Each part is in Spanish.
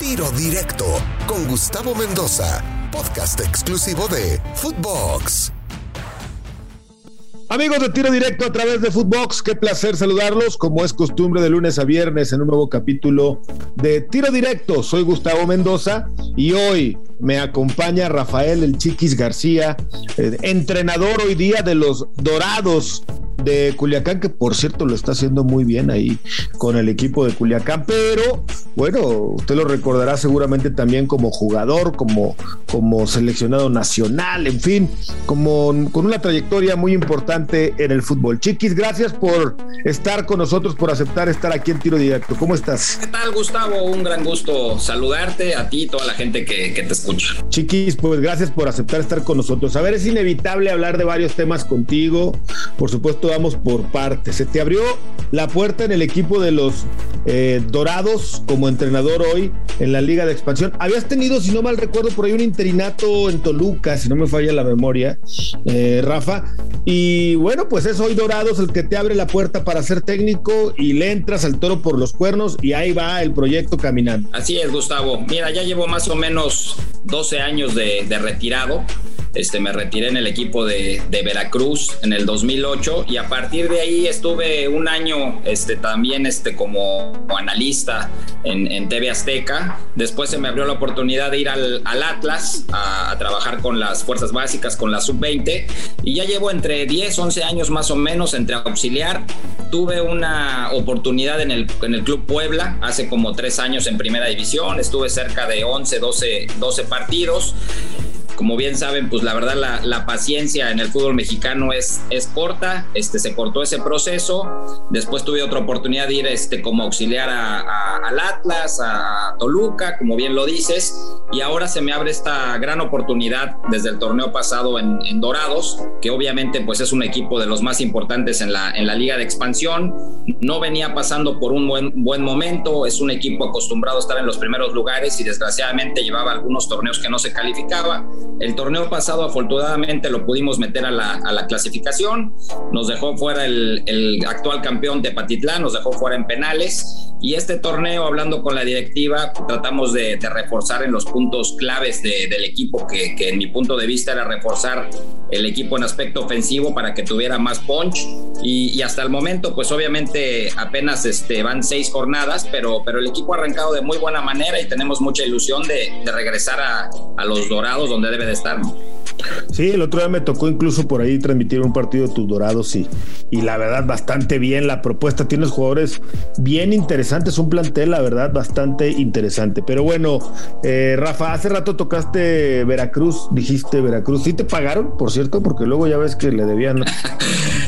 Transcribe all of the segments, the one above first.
Tiro Directo con Gustavo Mendoza, podcast exclusivo de Footbox. Amigos de Tiro Directo a través de Footbox, qué placer saludarlos, como es costumbre de lunes a viernes en un nuevo capítulo de Tiro Directo. Soy Gustavo Mendoza y hoy me acompaña Rafael El Chiquis García, eh, entrenador hoy día de los Dorados de Culiacán, que por cierto lo está haciendo muy bien ahí con el equipo de Culiacán, pero bueno, usted lo recordará seguramente también como jugador, como, como seleccionado nacional, en fin, como con una trayectoria muy importante en el fútbol. Chiquis, gracias por estar con nosotros, por aceptar estar aquí en Tiro Directo. ¿Cómo estás? ¿Qué tal, Gustavo? Un gran gusto saludarte a ti y toda la gente que, que te escucha. Chiquis, pues gracias por aceptar estar con nosotros. A ver, es inevitable hablar de varios temas contigo. Por supuesto, vamos por partes. Se te abrió la puerta en el equipo de los eh, Dorados como entrenador hoy en la Liga de Expansión. Habías tenido, si no mal recuerdo, por ahí un interinato en Toluca, si no me falla la memoria, eh, Rafa. Y bueno, pues es hoy Dorados el que te abre la puerta para ser técnico y le entras al toro por los cuernos y ahí va el proyecto caminando. Así es, Gustavo. Mira, ya llevo más o menos 12 años de, retirado. Este, me retiré en el equipo de, de, Veracruz en el 2008 y a partir de ahí estuve un año este, también este, como, analista en, TV Azteca. Después se me abrió la oportunidad de ir al, al Atlas a, a, trabajar con las fuerzas básicas, con la sub-20 y ya llevo entre 10, 11 años más o menos entre auxiliar. Tuve una oportunidad en el, en el Club Puebla hace como tres años en primera división. Estuve cerca de 11, 12, 12 partidos como bien saben, pues la verdad la, la, paciencia en el fútbol mexicano es, es corta, este, se cortó ese proceso, después tuve otra oportunidad de ir este, como auxiliar a, a, al Atlas, a Toluca, como bien lo dices, y ahora se me abre esta gran oportunidad desde el torneo pasado en, en Dorados, que obviamente pues es un equipo de los más importantes en la, en la liga de expansión, no venía pasando por un buen, buen momento, es un equipo acostumbrado a estar en los primeros lugares y desgraciadamente llevaba algunos torneos que no se calificaba. El torneo pasado afortunadamente lo pudimos meter a la, clasificación, nos dejó fuera el, el, actual campeón de Patitlán, nos dejó fuera en penales y este torneo, hablando con la directiva, tratamos de, de reforzar en los puntos claves de, del equipo, que, que, en mi punto de vista era reforzar el equipo en aspecto ofensivo para que tuviera más punch y, y hasta el momento pues obviamente apenas este, van seis jornadas, pero, pero el equipo ha arrancado de muy buena manera y tenemos mucha ilusión de, de regresar a, a los Dorados donde debe de estar. Sí, el otro día me tocó incluso por ahí transmitir un partido de tus dorados y, y la verdad bastante bien la propuesta. Tienes jugadores bien interesantes, un plantel, la verdad, bastante interesante. Pero bueno, eh, Rafa, hace rato tocaste Veracruz, dijiste Veracruz. ¿Sí te pagaron, por cierto? Porque luego ya ves que le debían.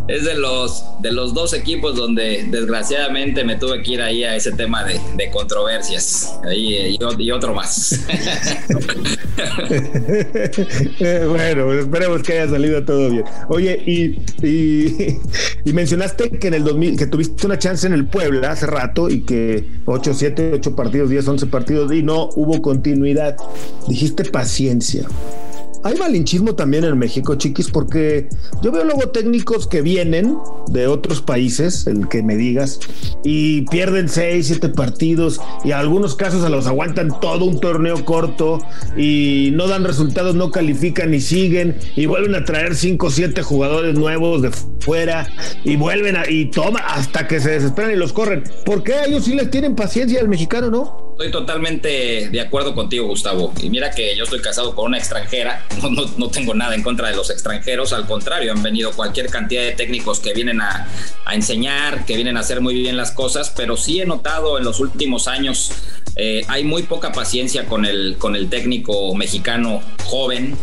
es de los, de los dos equipos donde desgraciadamente me tuve que ir ahí a ese tema de, de controversias. Ahí, y, otro más. bueno, esperemos que haya salido todo bien. Oye, y, y, y, mencionaste que en el 2000, que tuviste una chance en el Puebla hace rato y que 8, 7, 8 partidos, 10, 11 partidos y no hubo continuidad. Dijiste paciencia. Hay malinchismo también en México, chiquis, porque yo veo luego técnicos que vienen de otros países, el que me digas, y pierden seis, siete partidos, y en algunos casos se los aguantan todo un torneo corto y no dan resultados, no califican y siguen, y vuelven a traer cinco o siete jugadores nuevos de fuera, y vuelven a, y toma hasta que se desesperan y los corren. ¿Por qué ellos sí les tienen paciencia al mexicano, no? Estoy totalmente de acuerdo contigo, Gustavo. Y mira que yo estoy casado con una extranjera, no, no, no, tengo nada en contra de los extranjeros, al contrario, han venido cualquier cantidad de técnicos que vienen a, a enseñar, que vienen a hacer muy bien las cosas, pero sí he notado en los últimos años eh, hay muy poca paciencia con el, con el técnico mexicano joven.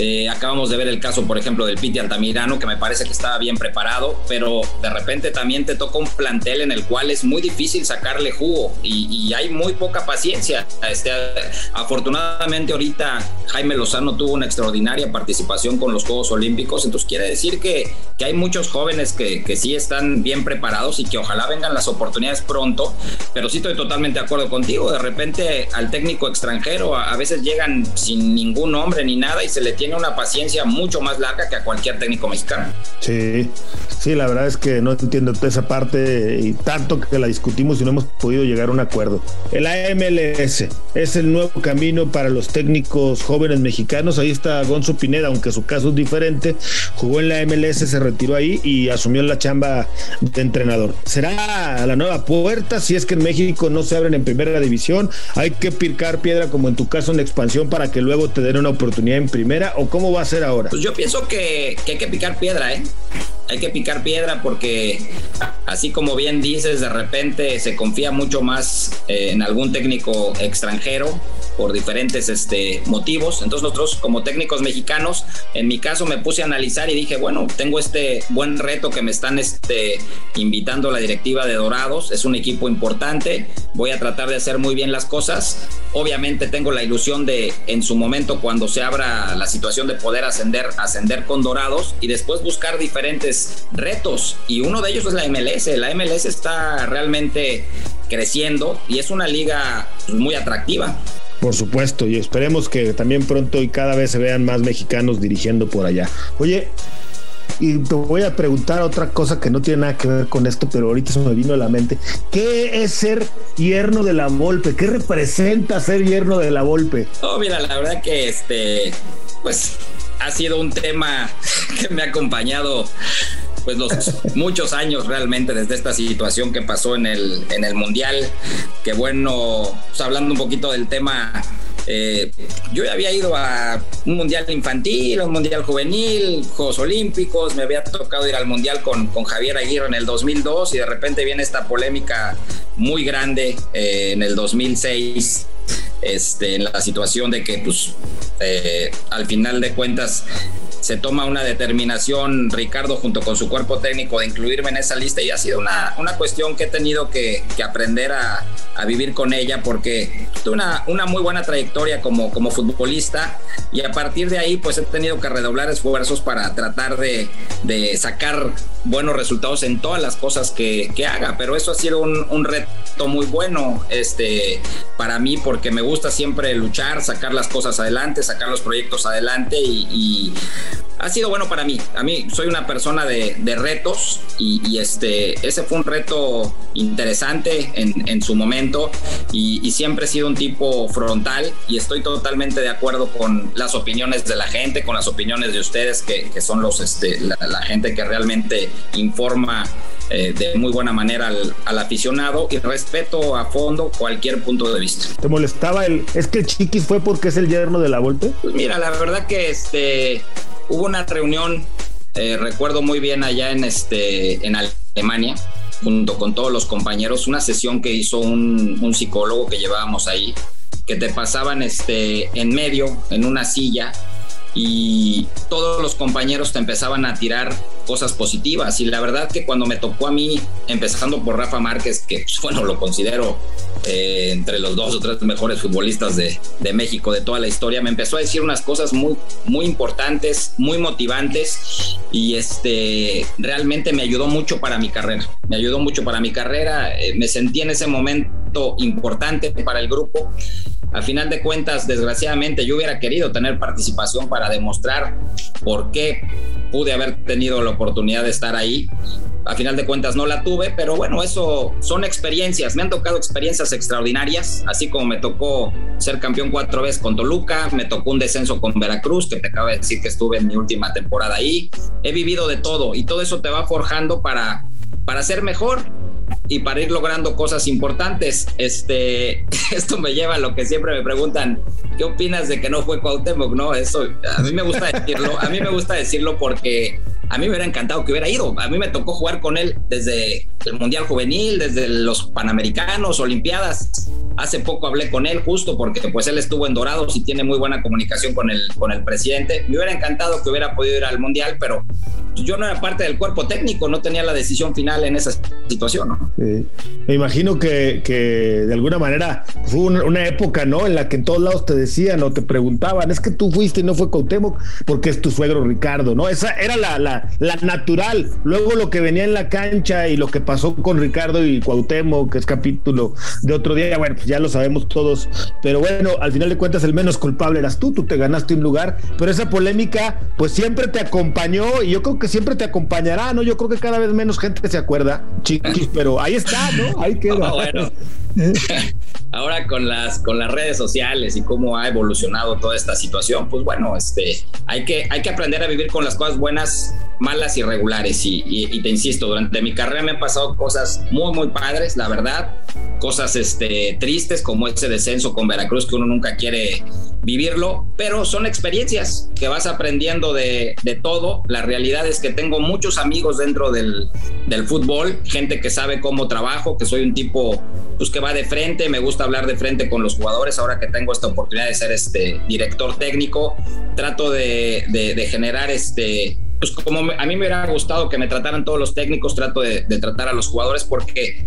Eh, acabamos de ver el caso, por ejemplo, del Piti Altamirano, que me parece que estaba bien preparado, pero de repente también te toca un plantel en el cual es muy difícil sacarle jugo y, y hay muy poca paciencia. Este, afortunadamente ahorita Jaime Lozano tuvo una extraordinaria participación con los Juegos Olímpicos, entonces quiere decir que, que hay muchos jóvenes que, que, sí están bien preparados y que ojalá vengan las oportunidades pronto, pero sí estoy totalmente de acuerdo contigo, de repente al técnico extranjero a, a veces llegan sin ningún nombre ni nada y se le tiene tiene una paciencia mucho más larga que a cualquier técnico mexicano. Sí, sí, la verdad es que no entiendo esa parte y tanto que la discutimos y no hemos podido llegar a un acuerdo. El AMLS es el nuevo camino para los técnicos jóvenes mexicanos. Ahí está Gonzo Pineda, aunque su caso es diferente. Jugó en la MLS, se retiró ahí y asumió la chamba de entrenador. ¿Será la nueva puerta si es que en México no se abren en primera división? ¿Hay que picar piedra como en tu caso en expansión para que luego te den una oportunidad en primera? ¿O cómo va a ser ahora? Pues yo pienso que, que hay que picar piedra, ¿eh? Hay que picar piedra porque así como bien dices, de repente se confía mucho más eh, en algún técnico extranjero por diferentes este, motivos. Entonces nosotros como técnicos mexicanos, en mi caso me puse a analizar y dije, bueno, tengo este buen reto que me están este, invitando la directiva de Dorados, es un equipo importante, voy a tratar de hacer muy bien las cosas. Obviamente tengo la ilusión de en su momento cuando se abra la situación de poder ascender, ascender con Dorados y después buscar diferentes retos y uno de ellos es la MLS. La MLS está realmente creciendo y es una liga muy atractiva. Por supuesto, y esperemos que también pronto y cada vez se vean más mexicanos dirigiendo por allá. Oye, y te voy a preguntar otra cosa que no tiene nada que ver con esto, pero ahorita se me vino a la mente. ¿Qué es ser yerno de la Volpe? ¿Qué representa ser yerno de la Volpe? Oh, mira, la verdad que este, pues ha sido un tema que me ha acompañado pues los muchos años realmente desde esta situación que pasó en el, en el Mundial, que bueno, pues hablando un poquito del tema eh, yo ya había ido a un mundial infantil, un mundial juvenil, Juegos Olímpicos, me había tocado ir al mundial con, con Javier Aguirre en el 2002 y de repente viene esta polémica muy grande eh, en el 2006 este, en la situación de que pues, eh, al final de cuentas se toma una determinación, Ricardo, junto con su cuerpo técnico, de incluirme en esa lista y ha sido una, una cuestión que he tenido que, aprender a, a, vivir con ella porque tuve una, una muy buena trayectoria como, como futbolista y a partir de ahí pues he tenido que redoblar esfuerzos para tratar de, de sacar buenos resultados en todas las cosas que, que haga, pero eso ha sido un, un, reto muy bueno este, para mí porque me gusta siempre luchar, sacar las cosas adelante, sacar los proyectos adelante y, y ha sido bueno para mí. A mí soy una persona de, de retos y, y, este, ese fue un reto interesante en, en su momento y, y, siempre he sido un tipo frontal y estoy totalmente de acuerdo con las opiniones de la gente, con las opiniones de ustedes que, que son los, este, la, la, gente que realmente informa eh, de muy buena manera al, al, aficionado y respeto a fondo cualquier punto de vista. ¿Te molestaba el... es que Chiquis fue porque es el yerno de la Volpe? Pues mira, la verdad que este hubo una reunión, eh, recuerdo muy bien allá en, este, en Alemania, junto con todos los compañeros, una sesión que hizo un, psicólogo que llevábamos ahí, que te pasaban este, en medio, en una silla, y todos los compañeros te empezaban a tirar cosas positivas. Y la verdad que cuando me tocó a mí, empezando por Rafa Márquez, que pues, bueno, lo considero eh, entre los dos o tres mejores futbolistas de, de, México de toda la historia, me empezó a decir unas cosas muy, muy importantes, muy motivantes y este, realmente me ayudó mucho para mi carrera, me ayudó mucho para mi carrera, eh, me sentí en ese momento importante para el grupo a final de cuentas, desgraciadamente, yo hubiera querido tener participación para demostrar por qué pude haber tenido la oportunidad de estar ahí. A final de cuentas no la tuve, pero bueno, eso son experiencias. Me han tocado experiencias extraordinarias, así como me tocó ser campeón cuatro veces con Toluca, me tocó un descenso con Veracruz, que te acabo de decir que estuve en mi última temporada ahí. He vivido de todo y todo eso te va forjando para, para ser mejor y para ir logrando cosas importantes. Este, esto me lleva a lo que siempre me preguntan, ¿qué opinas de que no fue Cuauhtémoc? No, eso a mí me gusta decirlo, a mí me gusta decirlo porque a mí me hubiera encantado que hubiera ido. A mí me tocó jugar con él desde el Mundial Juvenil, desde los Panamericanos, Olimpiadas. Hace poco hablé con él justo porque pues él estuvo en Dorados y tiene muy buena comunicación con el, con el presidente. Me hubiera encantado que hubiera podido ir al Mundial, pero yo no era parte del cuerpo técnico, no tenía la decisión final en esa situación. ¿no? Me imagino que, que, de alguna manera fue una, época, ¿no? En la que en todos lados te decían o te preguntaban, es que tú fuiste y no fue Cuauhtémoc porque es tu suegro Ricardo, ¿no? Esa era la, la, la natural. Luego lo que venía en la cancha y lo que pasó con Ricardo y Cuauhtémoc, que es capítulo de otro día, bueno, pues ya lo sabemos todos. Pero bueno, al final de cuentas el menos culpable eras tú, tú te ganaste un lugar, pero esa polémica pues siempre te acompañó y yo creo que siempre te acompañará, ¿no? Yo creo que cada vez menos gente se acuerda, chiquis, pero ahí está, ¿no? Ahí queda. bueno. Ahora con las, con las redes sociales y cómo ha evolucionado toda esta situación, pues bueno, este, hay, que, hay que aprender a vivir con las cosas buenas, malas y regulares. Y, y, te insisto, durante mi carrera me han pasado cosas muy, muy padres, la verdad. Cosas este, tristes como ese descenso con Veracruz que uno nunca quiere vivirlo, pero son experiencias que vas aprendiendo de, de todo. La realidad es que tengo muchos amigos dentro del, del fútbol, gente que sabe cómo trabajo, que soy un tipo pues, que va de frente, me gusta hablar de frente con los jugadores. Ahora que tengo esta oportunidad de ser este director técnico, trato de, de, generar este, pues como a mí me hubiera gustado que me trataran todos los técnicos, trato de, de, tratar a los jugadores porque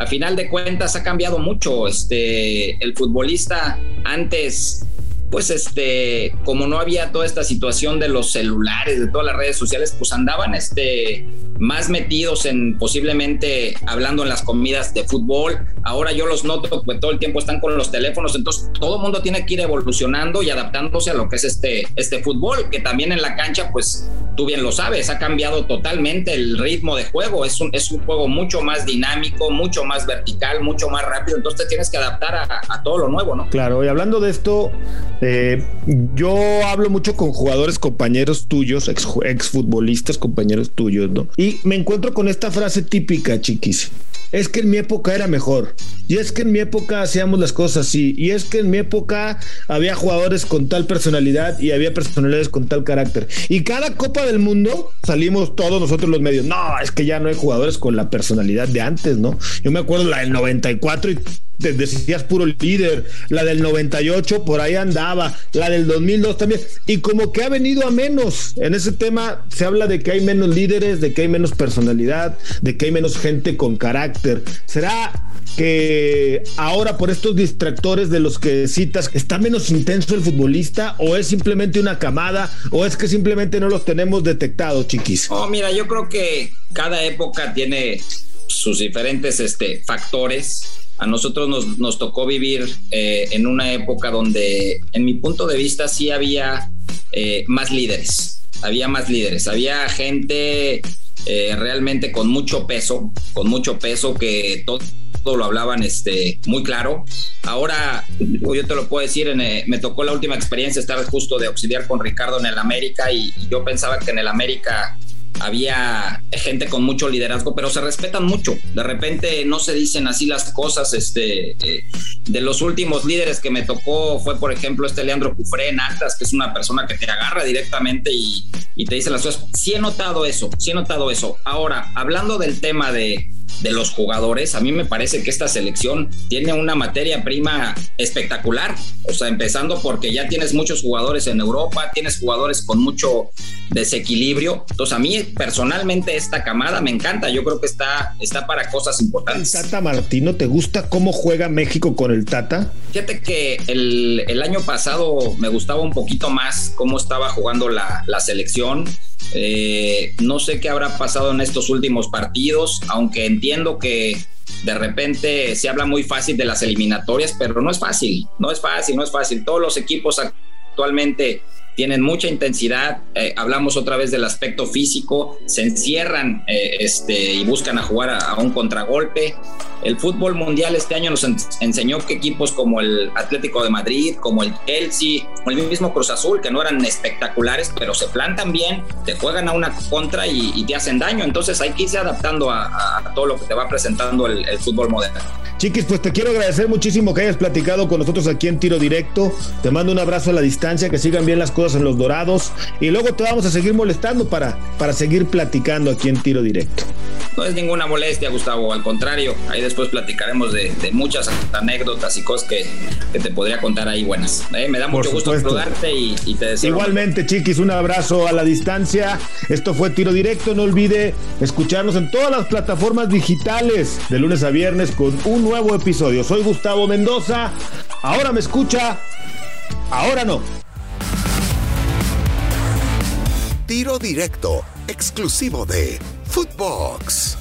a final de cuentas ha cambiado mucho. Este, el futbolista antes pues este, como no había toda esta situación de los celulares, de todas las redes sociales, pues andaban este, más metidos en posiblemente hablando en las comidas de fútbol. Ahora yo los noto que todo el tiempo están con los teléfonos, entonces todo el mundo tiene que ir evolucionando y adaptándose a lo que es este, este fútbol, que también en la cancha, pues tú bien lo sabes, ha cambiado totalmente el ritmo de juego, es un, es un juego mucho más dinámico, mucho más vertical, mucho más rápido, entonces te tienes que adaptar a, todo lo nuevo, ¿no? Claro, y hablando de esto, eh, yo hablo mucho con jugadores, compañeros tuyos, ex, exfutbolistas, compañeros tuyos, ¿no? Y me encuentro con esta frase típica, chiquis. Es que en mi época era mejor. Y es que en mi época hacíamos las cosas así. Y es que en mi época había jugadores con tal personalidad y había personalidades con tal carácter. Y cada Copa del Mundo salimos todos nosotros los medios. No, es que ya no hay jugadores con la personalidad de antes, ¿no? Yo me acuerdo la del 94 y decías puro líder, la del 98 por ahí andaba, la del 2002 también, y como que ha venido a menos. En ese tema se habla de que hay menos líderes, de que hay menos personalidad, de que hay menos gente con carácter. ¿Será que ahora por estos distractores de los que citas está menos intenso el futbolista o es simplemente una camada o es que simplemente no los tenemos detectados, chiquis? Oh, mira, yo creo que cada época tiene sus diferentes este, factores a nosotros nos, nos tocó vivir eh, en una época donde, en mi punto de vista, sí había eh, más líderes. Había más líderes. Había gente eh, realmente con mucho peso, con mucho peso que todo, lo hablaban este, muy claro. Ahora, yo te lo puedo decir, me tocó la última experiencia estar justo de auxiliar con Ricardo en el América y yo pensaba que en el América había gente con mucho liderazgo, pero se respetan mucho. De repente no se dicen así las cosas. Este, eh, de los últimos líderes que me tocó fue, por ejemplo, este Leandro Cufré en Atlas, que es una persona que te agarra directamente y, y te dice las cosas. Sí he notado eso, sí he notado eso. Ahora, hablando del tema de, de los jugadores, a mí me parece que esta selección tiene una materia prima espectacular. O sea, empezando porque ya tienes muchos jugadores en Europa, tienes jugadores con mucho desequilibrio. Entonces, a mí personalmente esta camada me encanta. Yo creo que está, está para cosas importantes. Tata Martino, ¿te gusta cómo juega México con el Tata? Fíjate que el, el año pasado me gustaba un poquito más cómo estaba jugando la, la selección eh, no sé qué habrá pasado en estos últimos partidos, aunque entiendo que de repente se habla muy fácil de las eliminatorias, pero no es fácil, no es fácil, no es fácil. Todos los equipos actualmente tienen mucha intensidad, eh, hablamos otra vez del aspecto físico, se encierran eh, este, y buscan a jugar a, un contragolpe. El fútbol mundial este año nos enseñó que equipos como el Atlético de Madrid, como el Chelsea, o el mismo Cruz Azul, que no eran espectaculares, pero se plantan bien, te juegan a una contra y, te hacen daño. Entonces hay que irse adaptando a, todo lo que te va presentando el fútbol moderno. Chiquis, pues te quiero agradecer muchísimo que hayas platicado con nosotros aquí en Tiro Directo. Te mando un abrazo a la distancia, que sigan bien las cosas en los dorados y luego te vamos a seguir molestando para, para seguir platicando aquí en Tiro Directo. No es ninguna molestia, Gustavo, al contrario, ahí después platicaremos de, muchas anécdotas y cosas que, te podría contar ahí buenas. ¿eh? Me da mucho gusto saludarte y, te deseo. Igualmente, chiquis, un abrazo a la distancia. Esto fue Tiro Directo, no olvide escucharnos en todas las plataformas digitales de lunes a viernes con un nuevo episodio. Soy Gustavo Mendoza, ahora me escucha, ahora no. Tiro Directo, exclusivo de Footbox.